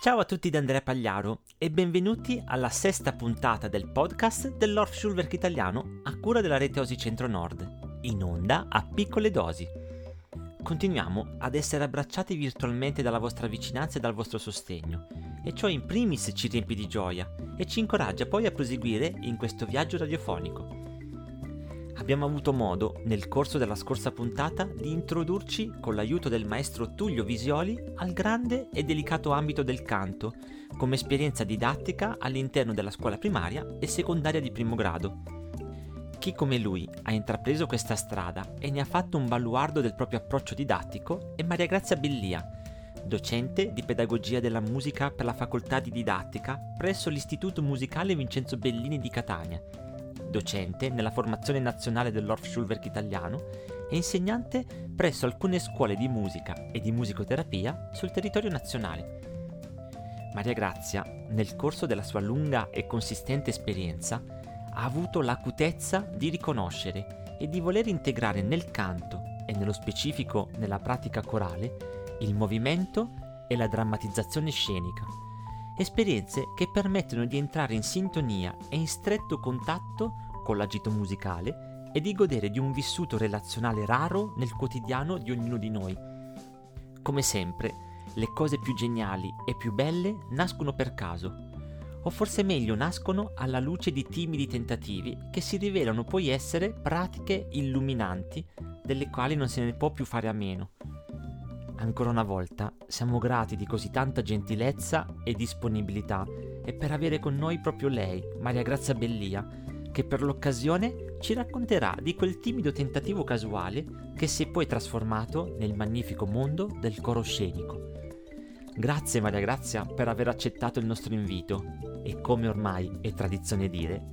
Ciao a tutti da Andrea Pagliaro e benvenuti alla sesta puntata del podcast dell'Orf Italiano a cura della rete Osi Centro Nord, in onda a piccole dosi. Continuiamo ad essere abbracciati virtualmente dalla vostra vicinanza e dal vostro sostegno, e ciò in primis ci riempie di gioia e ci incoraggia poi a proseguire in questo viaggio radiofonico. Abbiamo avuto modo, nel corso della scorsa puntata, di introdurci, con l'aiuto del maestro Tullio Visioli, al grande e delicato ambito del canto, come esperienza didattica all'interno della scuola primaria e secondaria di primo grado. Chi come lui ha intrapreso questa strada e ne ha fatto un baluardo del proprio approccio didattico è Maria Grazia Bellia, docente di pedagogia della musica per la facoltà di didattica presso l'Istituto Musicale Vincenzo Bellini di Catania docente nella formazione nazionale dell'Orff-Schulwerk italiano e insegnante presso alcune scuole di musica e di musicoterapia sul territorio nazionale. Maria Grazia, nel corso della sua lunga e consistente esperienza, ha avuto l'acutezza di riconoscere e di voler integrare nel canto e nello specifico nella pratica corale il movimento e la drammatizzazione scenica esperienze che permettono di entrare in sintonia e in stretto contatto con l'agito musicale e di godere di un vissuto relazionale raro nel quotidiano di ognuno di noi. Come sempre, le cose più geniali e più belle nascono per caso, o forse meglio nascono alla luce di timidi tentativi che si rivelano poi essere pratiche illuminanti delle quali non se ne può più fare a meno Ancora una volta siamo grati di così tanta gentilezza e disponibilità e per avere con noi proprio lei, Maria Grazia Bellia, che per l'occasione ci racconterà di quel timido tentativo casuale che si è poi trasformato nel magnifico mondo del coro scenico. Grazie Maria Grazia per aver accettato il nostro invito e come ormai è tradizione dire,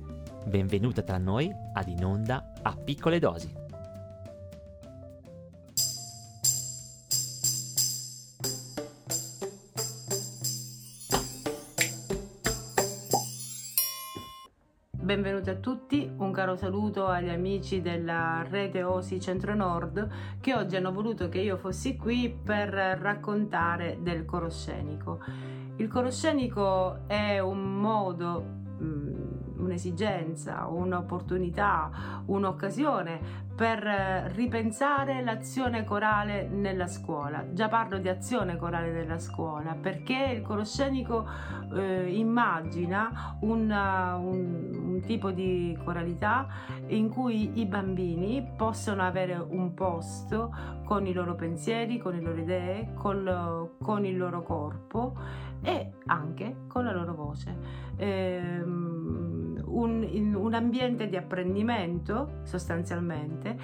benvenuta tra noi ad In Onda a piccole dosi. Benvenuti a tutti, un caro saluto agli amici della rete Osi Centro Nord che oggi hanno voluto che io fossi qui per raccontare del coro scenico. Il coro scenico è un modo mm, un'esigenza, un'opportunità, un'occasione per ripensare l'azione corale nella scuola. Già parlo di azione corale nella scuola perché il coro scenico eh, immagina una, un, un, tipo di coralità in cui i bambini possono avere un posto con i loro pensieri, con le loro idee, con, con il loro corpo ambiente di apprendimento sostanzialmente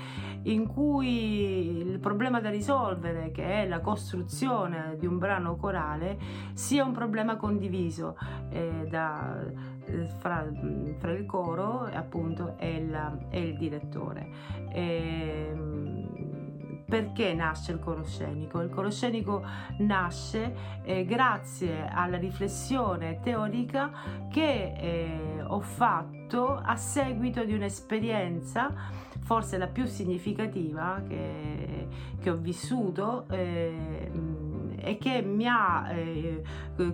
in cui il problema da risolvere che è la costruzione di un brano corale sia un problema condiviso eh, da, eh, fra, fra, il coro appunto e il, e il direttore. E, ehm, perché nasce il coro scenico? Il coro scenico nasce eh, grazie alla riflessione teorica che eh, ho fatto a seguito di un'esperienza forse la più significativa che, che ho vissuto eh, e che mi ha eh,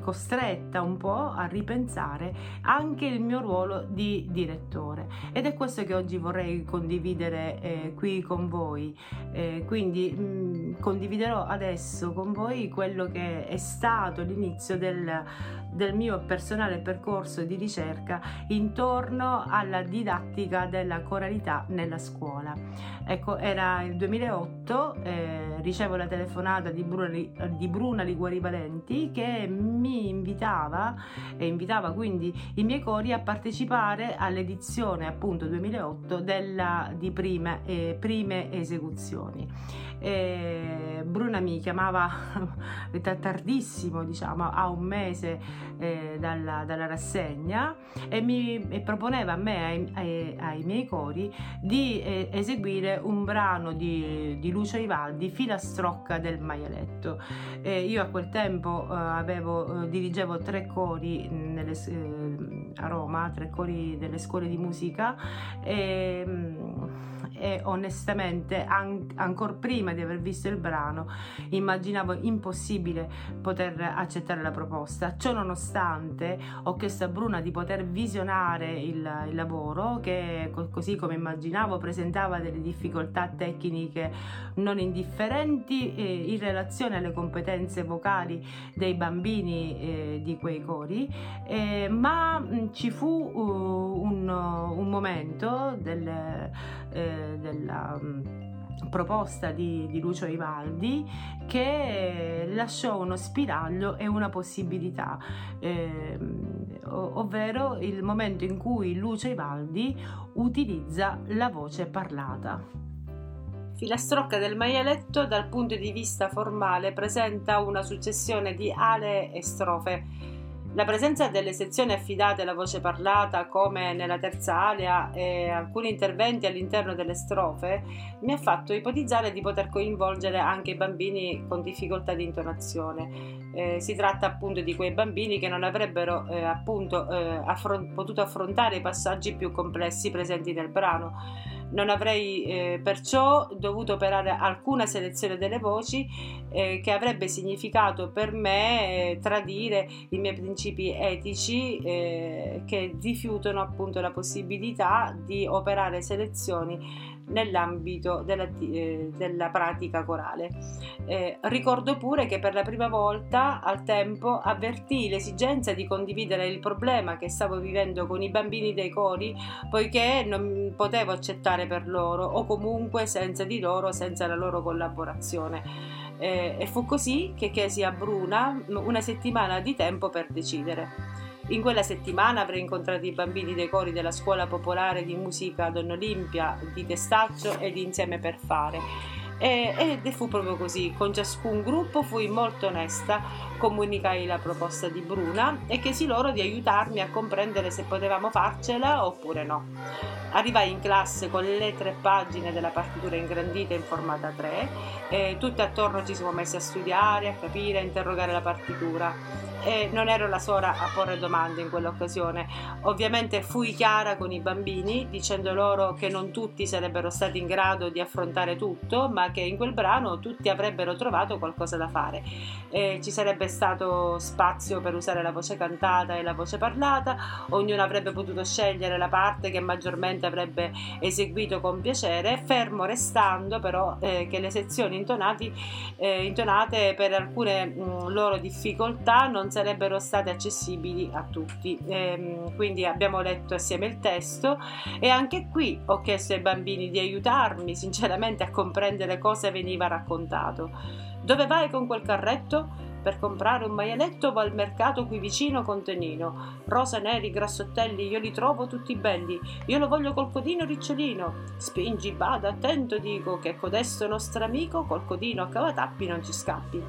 costretta un po' a ripensare anche il mio ruolo di direttore. Ed è questo che oggi vorrei condividere eh, qui con voi. Eh, quindi mh, mm, condividerò adesso con voi quello che è stato l'inizio del, del mio personale percorso di ricerca intorno alla didattica della coralità nella scuola ecco era il 2008 eh, ricevo la telefonata di Bruna, di Bruna Liguori Valenti che mi invitava e invitava quindi i miei cori a partecipare all'edizione appunto 2008 della, di prime, eh, prime esecuzioni. E Bruna mi chiamava tardissimo, diciamo, a un mese eh, dalla, dalla, rassegna e mi e proponeva a me, ai, ai, ai miei cori, di eh, eseguire un brano di, di Lucio Ivaldi, Filastrocca del maialetto. Eh, io a quel tempo eh, avevo, eh, dirigevo tre cori nelle, eh, a Roma, tre cori delle scuole di musica e, e onestamente an- ancora prima di aver visto il brano immaginavo impossibile poter accettare la proposta. Ciò nonostante ho chiesto a Bruna di poter visionare il, il lavoro che così come immaginavo presentava delle difficoltà tecniche non indifferenti eh, in relazione alle competenze vocali dei bambini eh, di quei cori, eh, ma mh, ci fu uh, un, un, momento del, eh, della mh, proposta di, di, Lucio Ivaldi che lasciò uno spiraglio e una possibilità, eh, ovvero il momento in cui Lucio Ivaldi utilizza la voce parlata. Filastrocca del maialetto dal punto di vista formale presenta una successione di ale e strofe. La presenza delle sezioni affidate alla voce parlata, come nella terza alia e alcuni interventi all'interno delle strofe, mi ha fatto ipotizzare di poter coinvolgere anche i bambini con difficoltà di intonazione. Eh, si tratta appunto di quei bambini che non avrebbero eh, appunto eh, affron- potuto affrontare i passaggi più complessi presenti nel brano non avrei eh, perciò dovuto operare alcuna selezione delle voci eh, che avrebbe significato per me eh, tradire i miei principi etici eh, che rifiutano appunto la possibilità di operare selezioni nell'ambito della, eh, della pratica corale. Eh, ricordo pure che per la prima volta al tempo avvertii l'esigenza di condividere il problema che stavo vivendo con i bambini dei cori, poiché non potevo accettare per loro o comunque senza di loro, senza la loro collaborazione. Eh, e fu così che chiesi a Bruna una settimana di tempo per decidere. In quella settimana avrei incontrato i bambini dei cori della scuola popolare di musica Don Olimpia, di Testaccio e di Insieme per Fare. E, ed fu proprio così, con ciascun gruppo fui molto onesta, comunicai la proposta di Bruna e chiesi loro di aiutarmi a comprendere se potevamo farcela oppure no. Arrivai in classe con le tre pagine della partitura ingrandita in formata 3 e tutti attorno ci siamo messi a studiare, a capire, a interrogare la partitura e non ero la sola a porre domande in quell'occasione. Ovviamente fui chiara con i bambini dicendo loro che non tutti sarebbero stati in grado di affrontare tutto, ma che in quel brano tutti avrebbero trovato qualcosa da fare. E ci sarebbe stato spazio per usare la voce cantata e la voce parlata, ognuno avrebbe potuto scegliere la parte che maggiormente avrebbe eseguito con piacere, fermo restando però eh, che le sezioni intonati, eh, intonate per alcune mh, loro difficoltà non non sarebbero state accessibili a tutti. Ehm, quindi abbiamo letto assieme il testo e anche qui ho chiesto ai bambini di aiutarmi sinceramente a comprendere cosa veniva raccontato. Dove vai con quel carretto? Per comprare un maialetto va al mercato qui vicino con Tenino. Rosa, neri, grassottelli, io li trovo tutti belli. Io lo voglio col codino ricciolino. Spingi, bada, attento dico, che codesto nostro amico col codino a cavatappi non ci scappi.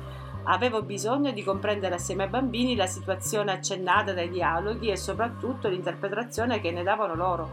Avevo bisogno di comprendere assieme ai bambini la situazione accennata dai dialoghi e soprattutto l'interpretazione che ne davano loro.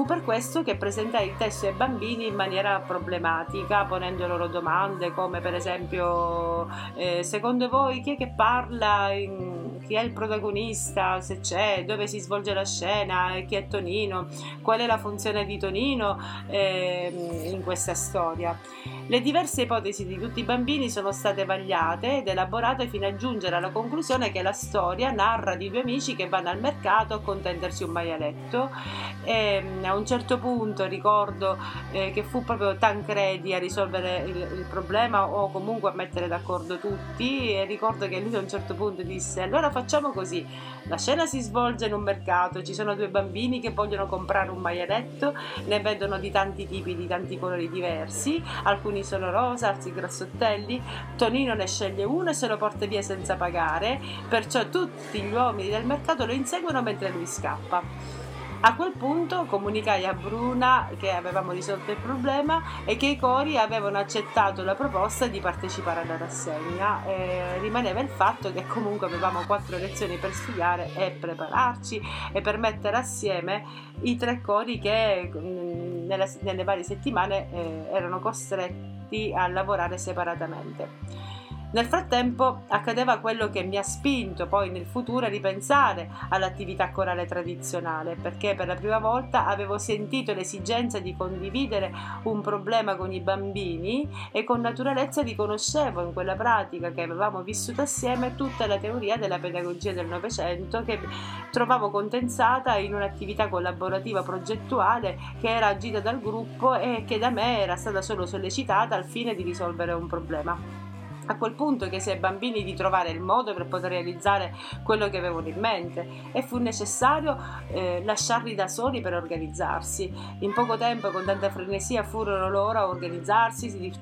Fu per questo che presentai il testo ai bambini in maniera problematica, ponendo loro domande come per esempio eh, secondo voi chi è che parla, in, chi è il protagonista, se c'è, dove si svolge la scena, chi è Tonino, qual è la funzione di Tonino? Eh, in questa storia. Le diverse ipotesi di tutti i bambini sono state vagliate ed elaborate fino a giungere alla conclusione che la storia narra di due amici che vanno al mercato a contendersi un maialetto. E mm, a un certo punto ricordo eh, che fu proprio Tancredi a risolvere il, il, problema o comunque a mettere d'accordo tutti e ricordo che lui a un certo punto disse allora facciamo così la scena si svolge in un mercato ci sono due bambini che vogliono comprare un maialetto ne vedono di tanti tipi di tanti colori diversi alcuni sono rosa altri grassottelli Tonino ne sceglie uno e se lo porta via senza pagare perciò tutti gli uomini del mercato lo inseguono mentre lui scappa a quel punto comunicai a Bruna che avevamo risolto il problema e che i cori avevano accettato la proposta di partecipare alla rassegna. E rimaneva il fatto che comunque avevamo quattro lezioni per studiare e prepararci e per mettere assieme i tre cori che mm, nelle, nelle varie settimane eh, erano costretti a lavorare separatamente. Nel frattempo accadeva quello che mi ha spinto poi nel futuro a ripensare all'attività corale tradizionale, perché per la prima volta avevo sentito l'esigenza di condividere un problema con i bambini e con naturalezza riconoscevo in quella pratica che avevamo vissuto assieme tutta la teoria della pedagogia del Novecento che trovavo condensata in un'attività collaborativa progettuale che era agita dal gruppo e che da me era stata solo sollecitata al fine di risolvere un problema. A quel punto chiesi ai bambini di trovare il modo per poter realizzare quello che avevano in mente e fu necessario eh, lasciarli da soli per organizzarsi. In poco tempo e con tanta frenesia furono loro a organizzarsi,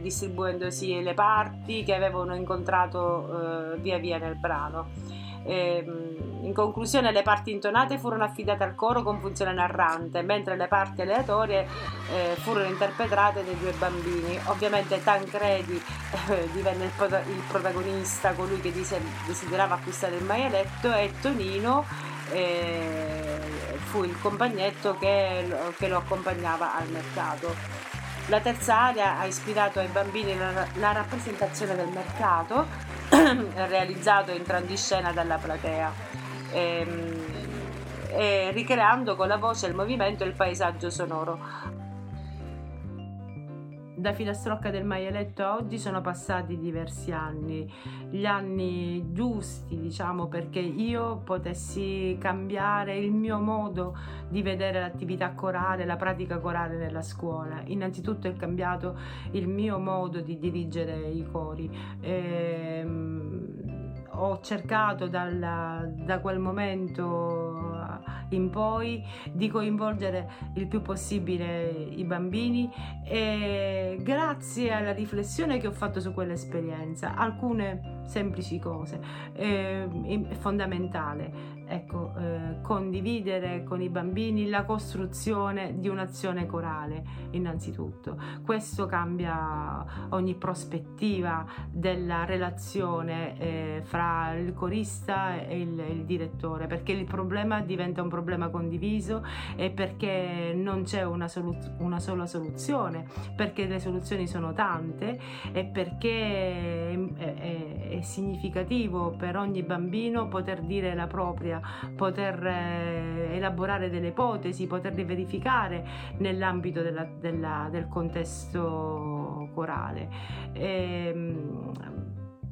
distribuendosi le parti che avevano incontrato eh, via via nel brano. Ehm, in conclusione, le parti intonate furono affidate al coro con funzione narrante, mentre le parti aleatorie eh, furono interpretate dai due bambini. Ovviamente Tancredi eh, divenne il, prot- il, protagonista, colui che desiderava acquistare il maialetto, e Tonino eh, fu il compagnetto che, che lo accompagnava al mercato. La terza area ha ispirato ai bambini la, la rappresentazione del mercato realizzato entrando in scena dalla platea, ehm, ricreando con la voce il movimento e il paesaggio sonoro da filastrocca del maialetto a oggi sono passati diversi anni, gli anni giusti diciamo perché io potessi cambiare il mio modo di vedere l'attività corale, la pratica corale nella scuola. Innanzitutto è cambiato il mio modo di dirigere i cori. Ehm, ho cercato dal, da quel momento in poi di coinvolgere il più possibile i bambini e grazie alla riflessione che ho fatto su quell'esperienza, alcune semplici cose, eh, fondamentale ecco, eh, condividere con i bambini la costruzione di un'azione corale, innanzitutto. Questo cambia ogni prospettiva della relazione eh, fra il corista e il, il, direttore, perché il problema diventa un problema condiviso e perché non c'è una, soluz- una sola soluzione, perché le soluzioni sono tante e perché è, è, è significativo per ogni bambino poter dire la propria storia, poter eh, elaborare delle ipotesi, poterle verificare nell'ambito della, della, del contesto corale. E, ehm,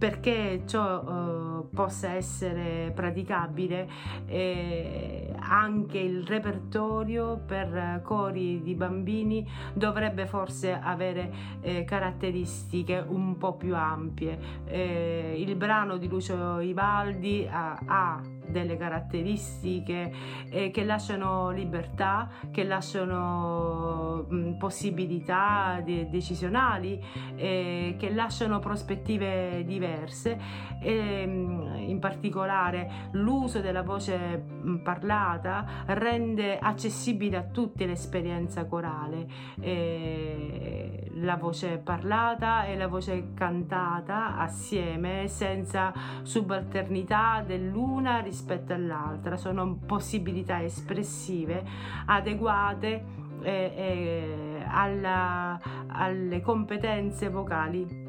perché ciò eh, possa essere praticabile eh, anche il repertorio per cori di bambini dovrebbe forse avere eh, caratteristiche un po' più ampie eh, il brano di Lucio Ivaldi ha, ha delle caratteristiche eh, che lasciano libertà, che lasciano mh, possibilità de- decisionali, eh, che lasciano prospettive diverse. E mh, in particolare l'uso della voce mh, parlata rende accessibile a tutti l'esperienza corale, eh, la voce parlata e la voce cantata assieme senza subalternità dell'una rispetto rispetto all'altra, sono possibilità espressive adeguate eh, eh, alla, alle competenze vocali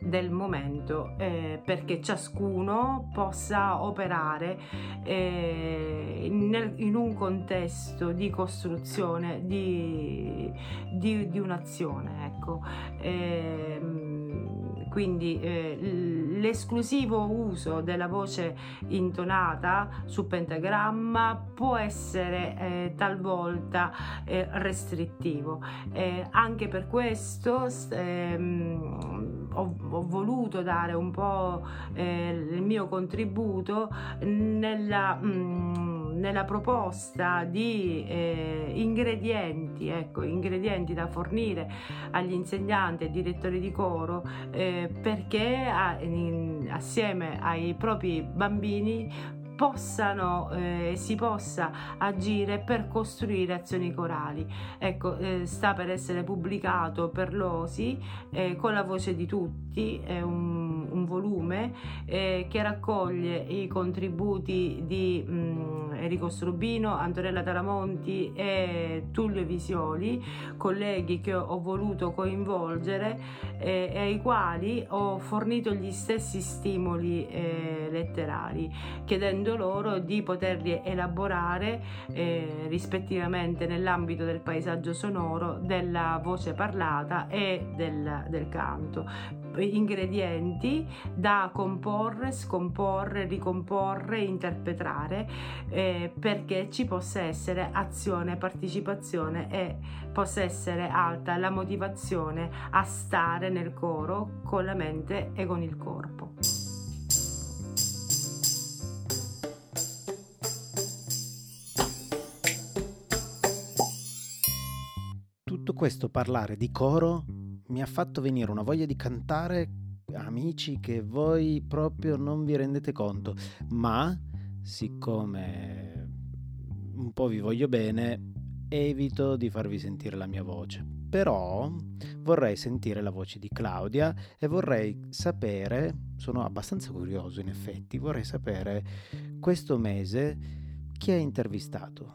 del momento eh, perché ciascuno possa operare eh, nel, in un contesto di costruzione di, di, di un'azione ecco. Eh, quindi eh, l'esclusivo uso della voce intonata su pentagramma può essere eh, talvolta eh, restrittivo. Eh, anche per questo ehm, ho, ho, voluto dare un po' eh, il mio contributo nella... Mm, nella proposta di eh, ingredienti, ecco, ingredienti da fornire agli insegnanti e direttori di coro eh, perché a, in, assieme ai propri bambini possano eh, si possa agire per costruire azioni corali. Ecco, eh, sta per essere pubblicato per l'OSI eh, con la voce di tutti, è un, un volume eh, che raccoglie i contributi di mh, mm, Enrico Strubino, Antonella Taramonti e Tullio Visioli, colleghi che ho voluto coinvolgere eh, e ai quali ho fornito gli stessi stimoli eh, letterari, chiedendo loro di poterli elaborare eh, rispettivamente nell'ambito del paesaggio sonoro, della voce parlata e del, del canto ingredienti da comporre, scomporre, ricomporre, interpretare eh, perché ci possa essere azione, partecipazione e possa essere alta la motivazione a stare nel coro con la mente e con il corpo. Tutto questo parlare di coro mi ha fatto venire una voglia di cantare, amici, che voi proprio non vi rendete conto, ma siccome un po' vi voglio bene, evito di farvi sentire la mia voce. Però vorrei sentire la voce di Claudia e vorrei sapere, sono abbastanza curioso in effetti, vorrei sapere questo mese chi ha intervistato.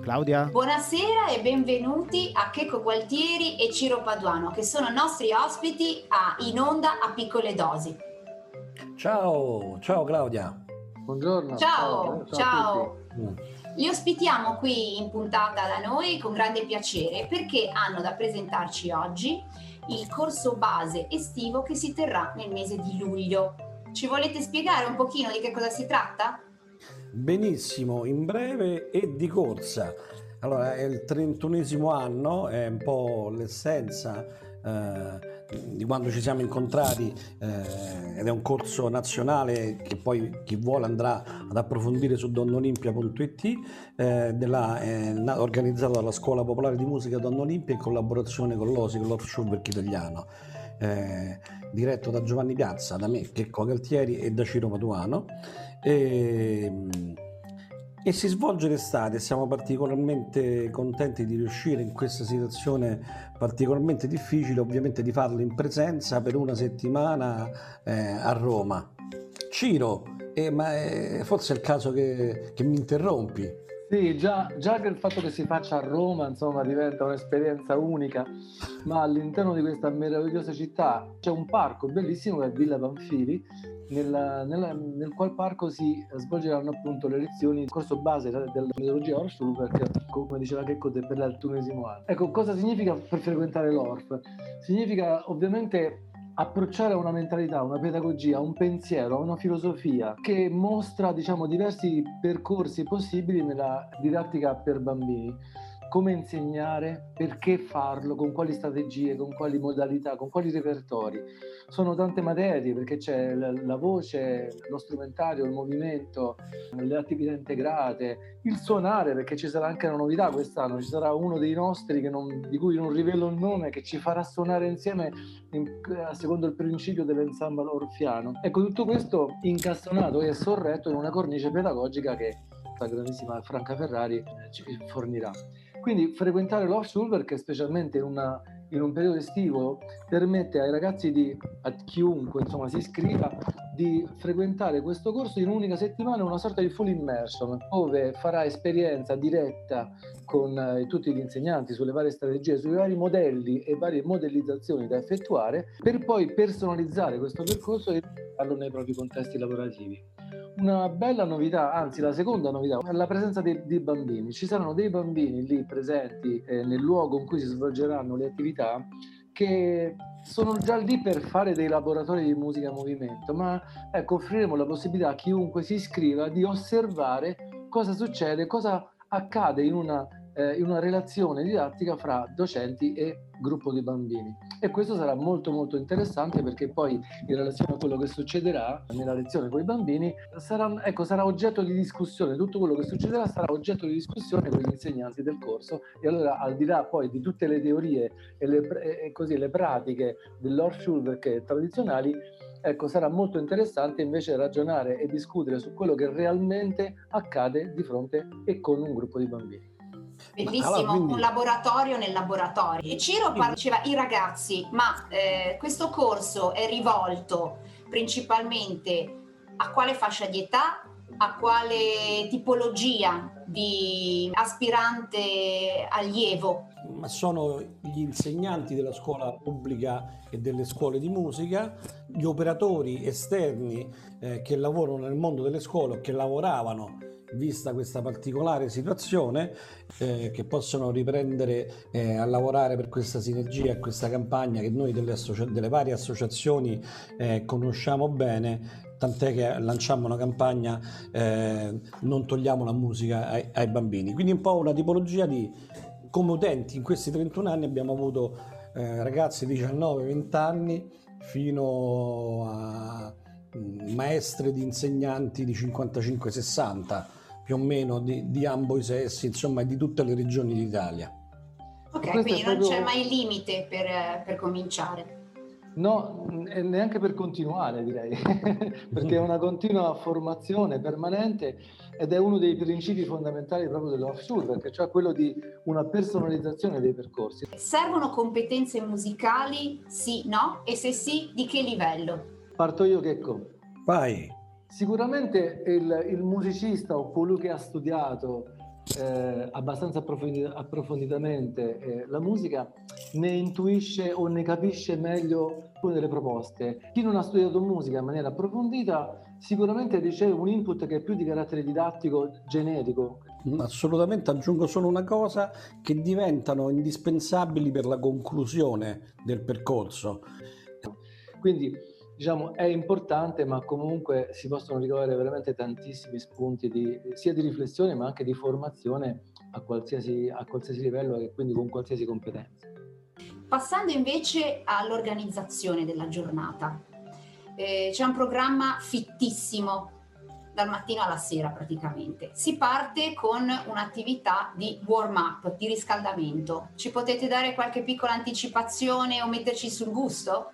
Claudia? Buonasera e benvenuti a Checco Gualtieri e Ciro Paduano, che sono nostri ospiti a In Onda a Piccole Dosi. Ciao, ciao Claudia. Buongiorno. Ciao, ciao. ciao. Mm. Li ospitiamo qui in puntata da noi con grande piacere perché hanno da presentarci oggi il corso base estivo che si terrà nel mese di luglio. Ci volete spiegare un pochino di che cosa si tratta? Benissimo, in breve e di corsa. Allora, è il 31 anno, è un po' l'essenza eh, di quando ci siamo incontrati eh, ed è un corso nazionale che poi chi vuole andrà ad approfondire su donnolimpia.it eh, della, eh, organizzato dalla Scuola Popolare di Musica Donna Olimpia in collaborazione con l'OSI, con l'Offshore Italiano. Eh, diretto da Giovanni Piazza, da me, Checco Galtieri e da Ciro Paduano e, ehm, e si svolge l'estate. Siamo particolarmente contenti di riuscire in questa situazione particolarmente difficile, ovviamente di farlo in presenza per una settimana eh, a Roma. Ciro, eh, ma è, forse è il caso che, che mi interrompi. Sì, già, già, che il fatto che si faccia a Roma, insomma, diventa un'esperienza unica, ma all'interno di questa meravigliosa città c'è un parco bellissimo che è Villa Panfili, nel, nel, nel qual parco si svolgeranno appunto le lezioni del corso base della metodologia Orff, perché come diceva Checco per l'altunesimo anno. Ecco, cosa significa per frequentare l'Orff? Significa ovviamente approcciare a una mentalità, una pedagogia, un pensiero, una filosofia che mostra diciamo diversi percorsi possibili nella didattica per bambini come insegnare, perché farlo, con quali strategie, con quali modalità, con quali repertori. Sono tante materie perché c'è la, voce, lo strumentario, il movimento, le attività integrate, il suonare perché ci sarà anche una novità quest'anno, ci sarà uno dei nostri non, di cui non rivelo il nome che ci farà suonare insieme in, secondo il principio dell'ensemble orfiano. Ecco tutto questo incastonato e sorretto in una cornice pedagogica che la grandissima Franca Ferrari ci fornirà. Quindi frequentare l'off-shoulder, specialmente in, una, in, un periodo estivo permette ai ragazzi di, a chiunque insomma, si iscriva, di frequentare questo corso in un'unica settimana, una sorta di full immersion, dove farà esperienza diretta con eh, tutti gli insegnanti sulle varie strategie, sui vari modelli e varie modellizzazioni da effettuare, per poi personalizzare questo percorso e farlo nei propri contesti lavorativi. Una bella novità, anzi la seconda novità, è la presenza dei, dei bambini. Ci saranno dei bambini lì presenti eh, nel luogo in cui si svolgeranno le attività che sono già lì per fare dei laboratori di musica a movimento, ma ecco, offriremo la possibilità a chiunque si iscriva di osservare cosa succede, cosa accade in una eh, in una relazione didattica fra docenti e gruppo di bambini. E questo sarà molto molto interessante perché poi in relazione a quello che succederà nella lezione con i bambini sarà, ecco, sarà oggetto di discussione, tutto quello che succederà sarà oggetto di discussione con gli insegnanti del corso e allora al di là poi di tutte le teorie e le, e così, le pratiche dell'Orschulwerk tradizionali, ecco, sarà molto interessante invece ragionare e discutere su quello che realmente accade di fronte e con un gruppo di bambini. Bellissimo, allora, quindi... un laboratorio nel laboratorio. E Ciro diceva i ragazzi, ma eh, questo corso è rivolto principalmente a quale fascia di età, a quale tipologia di aspirante allievo? Ma sono gli insegnanti della scuola pubblica e delle scuole di musica, gli operatori esterni eh, che lavorano nel mondo delle scuole o che lavoravano vista questa particolare situazione, eh, che possono riprendere eh, a lavorare per questa sinergia e questa campagna che noi delle, associa- delle varie associazioni eh, conosciamo bene, tant'è che lanciamo una campagna eh, non togliamo la musica ai, ai, bambini. Quindi un po' una tipologia di come utenti in questi 31 anni abbiamo avuto eh, ragazzi di 19-20 anni fino a mm, maestre di insegnanti di 55-60 più o meno di, di ambo i sessi, insomma di tutte le regioni d'Italia. Ok, quindi non proprio... c'è mai limite per, per cominciare. No, neanche per continuare direi, perché è una continua formazione permanente ed è uno dei principi fondamentali proprio dell'offshore, perché cioè quello di una personalizzazione dei percorsi. Servono competenze musicali? Sì, no? E se sì, di che livello? Parto io, Checco. Vai. Sicuramente il, il, musicista o colui che ha studiato eh, abbastanza approfondit- approfonditamente eh, la musica ne intuisce o ne capisce meglio alcune delle proposte. Chi non ha studiato musica in maniera approfondita sicuramente riceve un input che è più di carattere didattico generico. Assolutamente, aggiungo solo una cosa, che diventano indispensabili per la conclusione del percorso. Quindi diciamo, è importante, ma comunque si possono ricavare veramente tantissimi spunti di, sia di riflessione ma anche di formazione a qualsiasi, a qualsiasi livello e quindi con qualsiasi competenza. Passando invece all'organizzazione della giornata, eh, c'è un programma fittissimo dal mattino alla sera praticamente. Si parte con un'attività di warm up, di riscaldamento. Ci potete dare qualche piccola anticipazione o metterci sul gusto?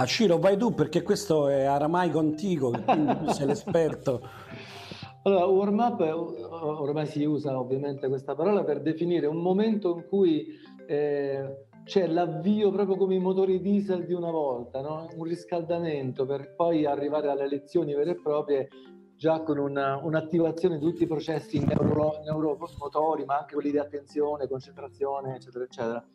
A Ciro vai tu perché questo è aramaico antico, quindi tu sei l'esperto. Allora, warm up, ormai si usa ovviamente questa parola per definire un momento in cui eh, c'è l'avvio proprio come i motori diesel di una volta, no? un riscaldamento per poi arrivare alle lezioni vere e proprie già con una, un'attivazione di tutti i processi neuro, neuromotori, ma anche quelli di attenzione, concentrazione, eccetera, eccetera.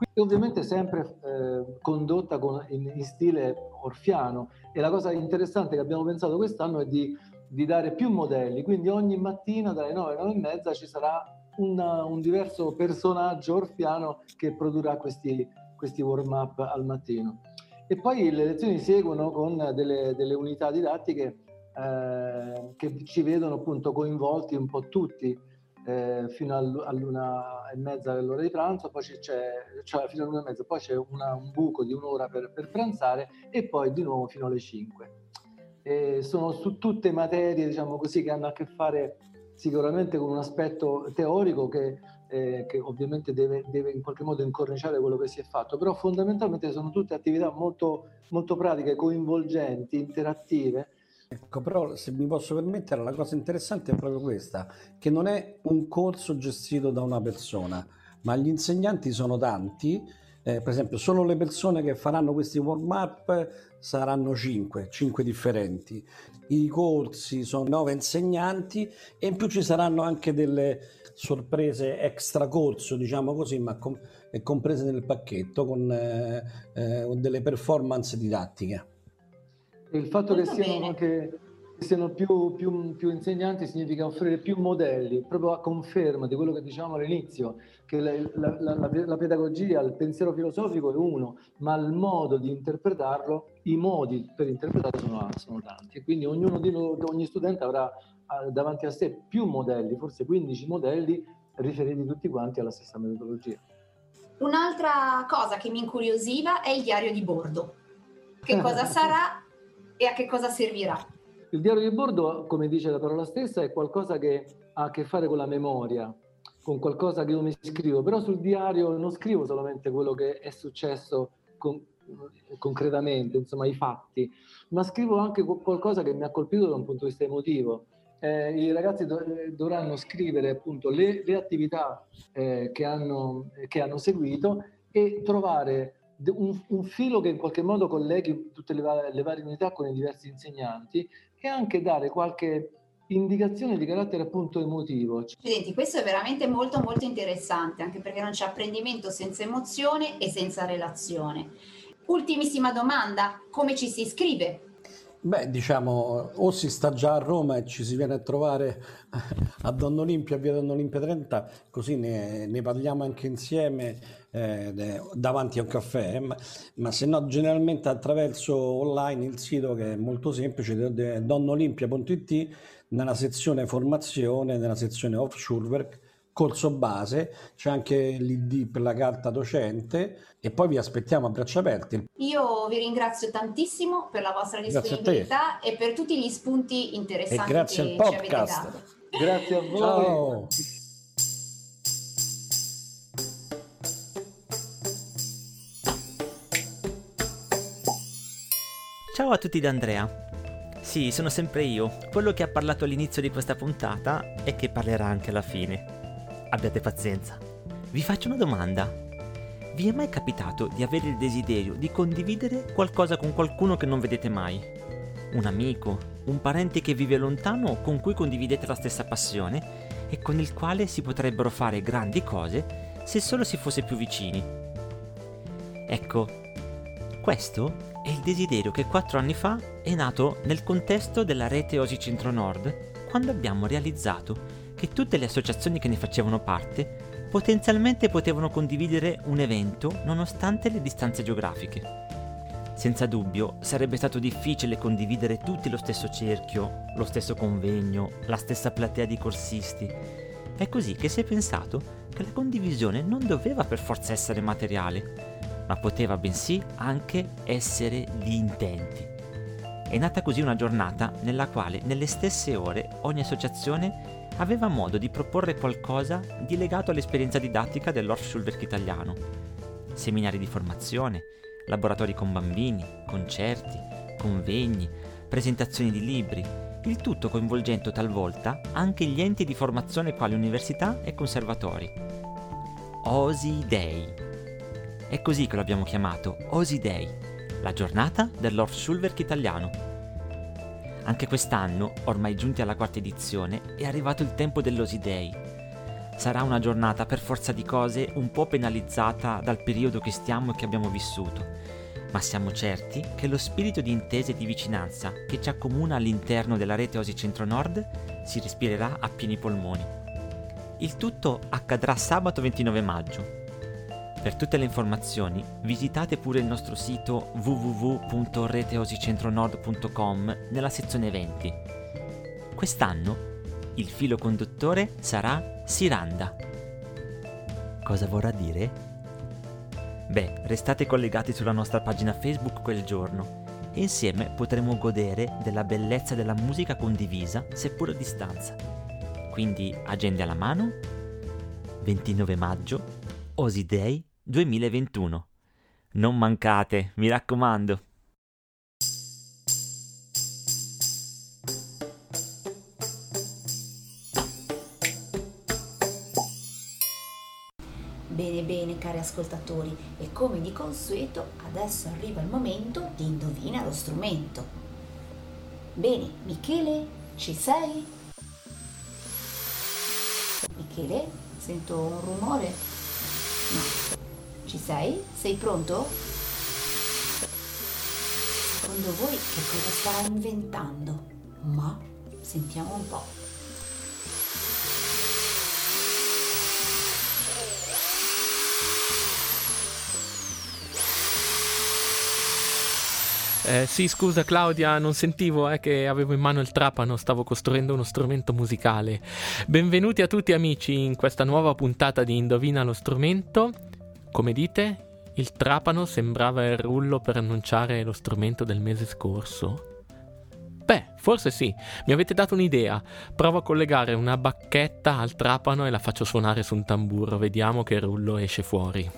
Quindi ovviamente sempre eh, condotta con, in, in, stile orfiano. E la cosa interessante che abbiamo pensato quest'anno è di, di dare più modelli, quindi ogni mattina dalle 9 alle 9 e mezza ci sarà una, un diverso personaggio orfiano che produrrà questi, questi warm-up al mattino. E poi le lezioni seguono con delle, delle unità didattiche eh, che ci vedono appunto coinvolti un po' tutti eh, fino all'una e mezza dell'ora di pranzo, poi c'è, cioè fino all'una e mezza, poi c'è una, un buco di un'ora per, per, pranzare e poi di nuovo fino alle 5. E sono su tutte materie, diciamo così, che hanno a che fare sicuramente con un aspetto teorico che, eh, che ovviamente deve, deve, in qualche modo incorniciare quello che si è fatto, però fondamentalmente sono tutte attività molto, molto pratiche, coinvolgenti, interattive, Ecco, però se mi posso permettere, la cosa interessante è proprio questa, che non è un corso gestito da una persona, ma gli insegnanti sono tanti, eh, per esempio solo le persone che faranno questi warm-up saranno 5, 5 differenti. I corsi sono 9 insegnanti e in più ci saranno anche delle sorprese extra corso, diciamo così, ma com- comprese nel pacchetto con eh, eh, delle performance didattiche. Il fatto che siano, anche, che siano, più, più, più, insegnanti significa offrire più modelli, proprio a conferma di quello che dicevamo all'inizio, che la, la, la, la, pedagogia, il pensiero filosofico è uno, ma il modo di interpretarlo, i modi per interpretarlo sono, sono tanti. E quindi ognuno di noi, ogni studente avrà davanti a sé più modelli, forse 15 modelli riferiti tutti quanti alla stessa metodologia. Un'altra cosa che mi incuriosiva è il diario di bordo. Che cosa sarà e a che cosa servirà? Il diario di bordo, come dice la parola stessa, è qualcosa che ha a che fare con la memoria, con qualcosa che io mi scrivo, però sul diario non scrivo solamente quello che è successo con, concretamente, insomma i fatti, ma scrivo anche qualcosa che mi ha colpito da un punto di vista emotivo. eh, i ragazzi do- dovranno scrivere appunto le, le attività eh, che, hanno, che hanno seguito e trovare un, un, filo che in qualche modo colleghi tutte le, le, varie unità con i diversi insegnanti e anche dare qualche indicazione di carattere appunto emotivo. Presidenti, questo è veramente molto molto interessante, anche perché non c'è apprendimento senza emozione e senza relazione. Ultimissima domanda, come ci si iscrive? Beh, diciamo, o si sta già a Roma e ci si viene a trovare a Don Olimpia, via Don Olimpia 30, così ne, ne parliamo anche insieme eh, davanti a un caffè, ma, ma, se no generalmente attraverso online il sito che è molto semplice, donnolimpia.it, nella sezione formazione, nella sezione offshore work, corso base, c'è anche l'ID per la carta docente e poi vi aspettiamo a braccia aperte. Io vi ringrazio tantissimo per la vostra disponibilità e per tutti gli spunti interessanti e grazie che al ci avete dato. Grazie a voi. Ciao. Ciao a tutti da Andrea. Sì, sono sempre io, quello che ha parlato all'inizio di questa puntata e che parlerà anche alla fine abbiate pazienza. Vi faccio una domanda. Vi è mai capitato di avere il desiderio di condividere qualcosa con qualcuno che non vedete mai? Un amico, un parente che vive lontano con cui condividete la stessa passione e con il quale si potrebbero fare grandi cose se solo si fosse più vicini. Ecco, questo è il desiderio che quattro anni fa è nato nel contesto della rete Osi Centro Nord, quando abbiamo realizzato che tutte le associazioni che ne facevano parte potenzialmente potevano condividere un evento nonostante le distanze geografiche. Senza dubbio sarebbe stato difficile condividere tutti lo stesso cerchio, lo stesso convegno, la stessa platea di corsisti. È così che si è pensato che la condivisione non doveva per forza essere materiale, ma poteva bensì anche essere di intenti. È nata così una giornata nella quale nelle stesse ore ogni associazione aveva modo di proporre qualcosa di legato all'esperienza didattica dell'Orff italiano. Seminari di formazione, laboratori con bambini, concerti, convegni, presentazioni di libri, il tutto coinvolgendo talvolta anche gli enti di formazione quali università e conservatori. Osi Day. È così che lo abbiamo chiamato, Osi Day, la giornata dell'Orff italiano anche quest'anno, ormai giunti alla quarta edizione, è arrivato il tempo dell'Osi Day. Sarà una giornata per forza di cose un po' penalizzata dal periodo che stiamo e che abbiamo vissuto, ma siamo certi che lo spirito di intesa e di vicinanza che ci accomuna all'interno della rete Osi Centro-Nord si respirerà a pieni polmoni. Il tutto accadrà sabato 29 maggio, per tutte le informazioni visitate pure il nostro sito www.reteosicentronord.com nella sezione eventi. Quest'anno il filo conduttore sarà Siranda. Cosa vorrà dire? Beh, restate collegati sulla nostra pagina Facebook quel giorno e insieme potremo godere della bellezza della musica condivisa, seppur a distanza. Quindi agende alla mano, 29 maggio, Osidei 2021. Non mancate, mi raccomando. Bene, bene, cari ascoltatori, e come di consueto, adesso arriva il momento di indovina lo strumento. Bene, Michele, ci sei? Michele, sento un rumore. No, ci sei? Sei pronto? Secondo voi che cosa starà inventando? Ma sentiamo un po'. Eh, sì, scusa Claudia, non sentivo eh, che avevo in mano il trapano, stavo costruendo uno strumento musicale. Benvenuti a tutti amici in questa nuova puntata di Indovina lo strumento. Come dite, il trapano sembrava il rullo per annunciare lo strumento del mese scorso? Beh, forse sì, mi avete dato un'idea. Provo a collegare una bacchetta al trapano e la faccio suonare su un tamburo, vediamo che rullo esce fuori.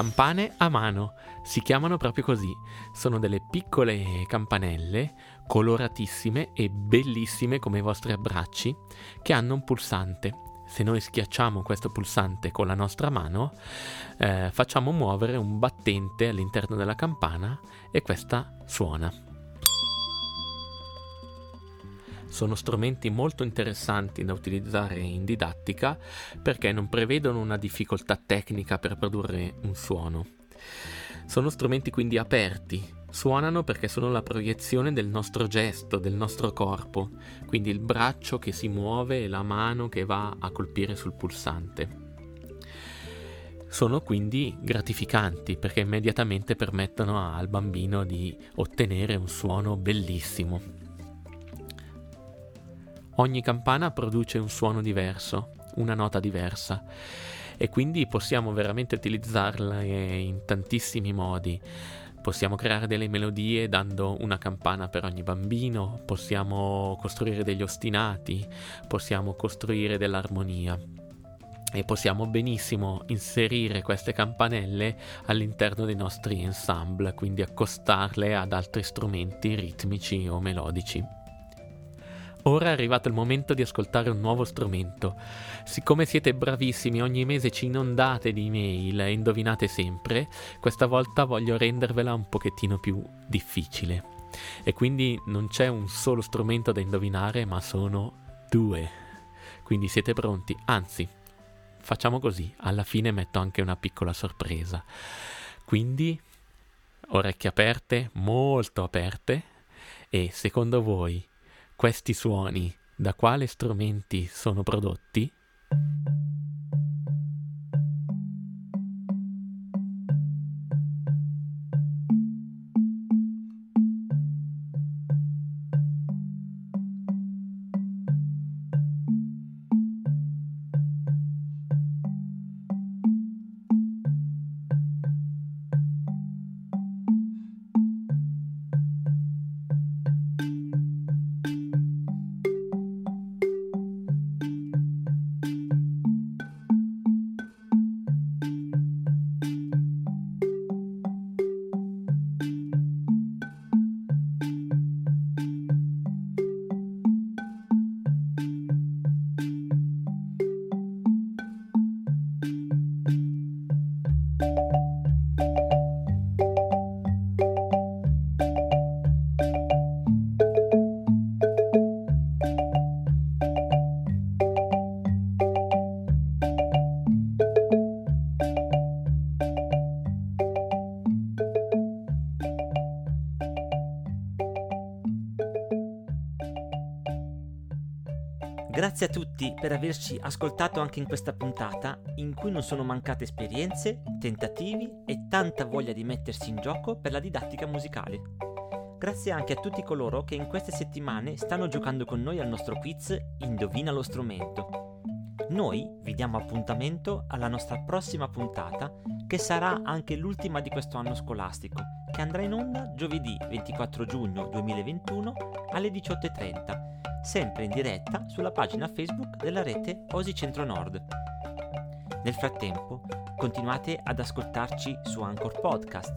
Campane a mano, si chiamano proprio così. Sono delle piccole campanelle coloratissime e bellissime come i vostri abbracci che hanno un pulsante. Se noi schiacciamo questo pulsante con la nostra mano, eh, facciamo muovere un battente all'interno della campana e questa suona. Sono strumenti molto interessanti da utilizzare in didattica perché non prevedono una difficoltà tecnica per produrre un suono. Sono strumenti quindi aperti, suonano perché sono la proiezione del nostro gesto, del nostro corpo, quindi il braccio che si muove e la mano che va a colpire sul pulsante. Sono quindi gratificanti perché immediatamente permettono al bambino di ottenere un suono bellissimo. Ogni campana produce un suono diverso, una nota diversa e quindi possiamo veramente utilizzarla in tantissimi modi. Possiamo creare delle melodie dando una campana per ogni bambino, possiamo costruire degli ostinati, possiamo costruire dell'armonia e possiamo benissimo inserire queste campanelle all'interno dei nostri ensemble, quindi accostarle ad altri strumenti ritmici o melodici. Ora è arrivato il momento di ascoltare un nuovo strumento. Siccome siete bravissimi, ogni mese ci inondate di email e indovinate sempre, questa volta voglio rendervela un pochettino più difficile. E quindi non c'è un solo strumento da indovinare, ma sono due. Quindi siete pronti? Anzi, facciamo così, alla fine metto anche una piccola sorpresa. Quindi, orecchie aperte, molto aperte, e secondo voi questi suoni da quali strumenti sono prodotti? Per averci ascoltato anche in questa puntata in cui non sono mancate esperienze, tentativi e tanta voglia di mettersi in gioco per la didattica musicale. Grazie anche a tutti coloro che in queste settimane stanno giocando con noi al nostro quiz Indovina lo strumento. Noi vi diamo appuntamento alla nostra prossima puntata che sarà anche l'ultima di questo anno scolastico che andrà in onda giovedì 24 giugno 2021 alle 18.30 sempre in diretta sulla pagina Facebook della rete Osi Centro Nord. Nel frattempo, continuate ad ascoltarci su Anchor Podcast,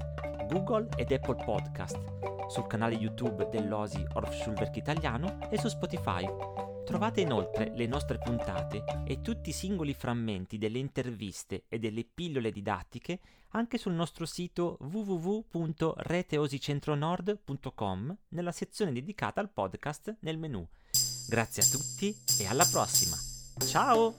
Google ed Apple Podcast, sul canale YouTube dell'Osi Orff Italiano e su Spotify. Trovate inoltre le nostre puntate e tutti i singoli frammenti delle interviste e delle pillole didattiche anche sul nostro sito www.reteosicentronord.com nella sezione dedicata al podcast nel menu. Grazie a tutti e alla prossima. Ciao!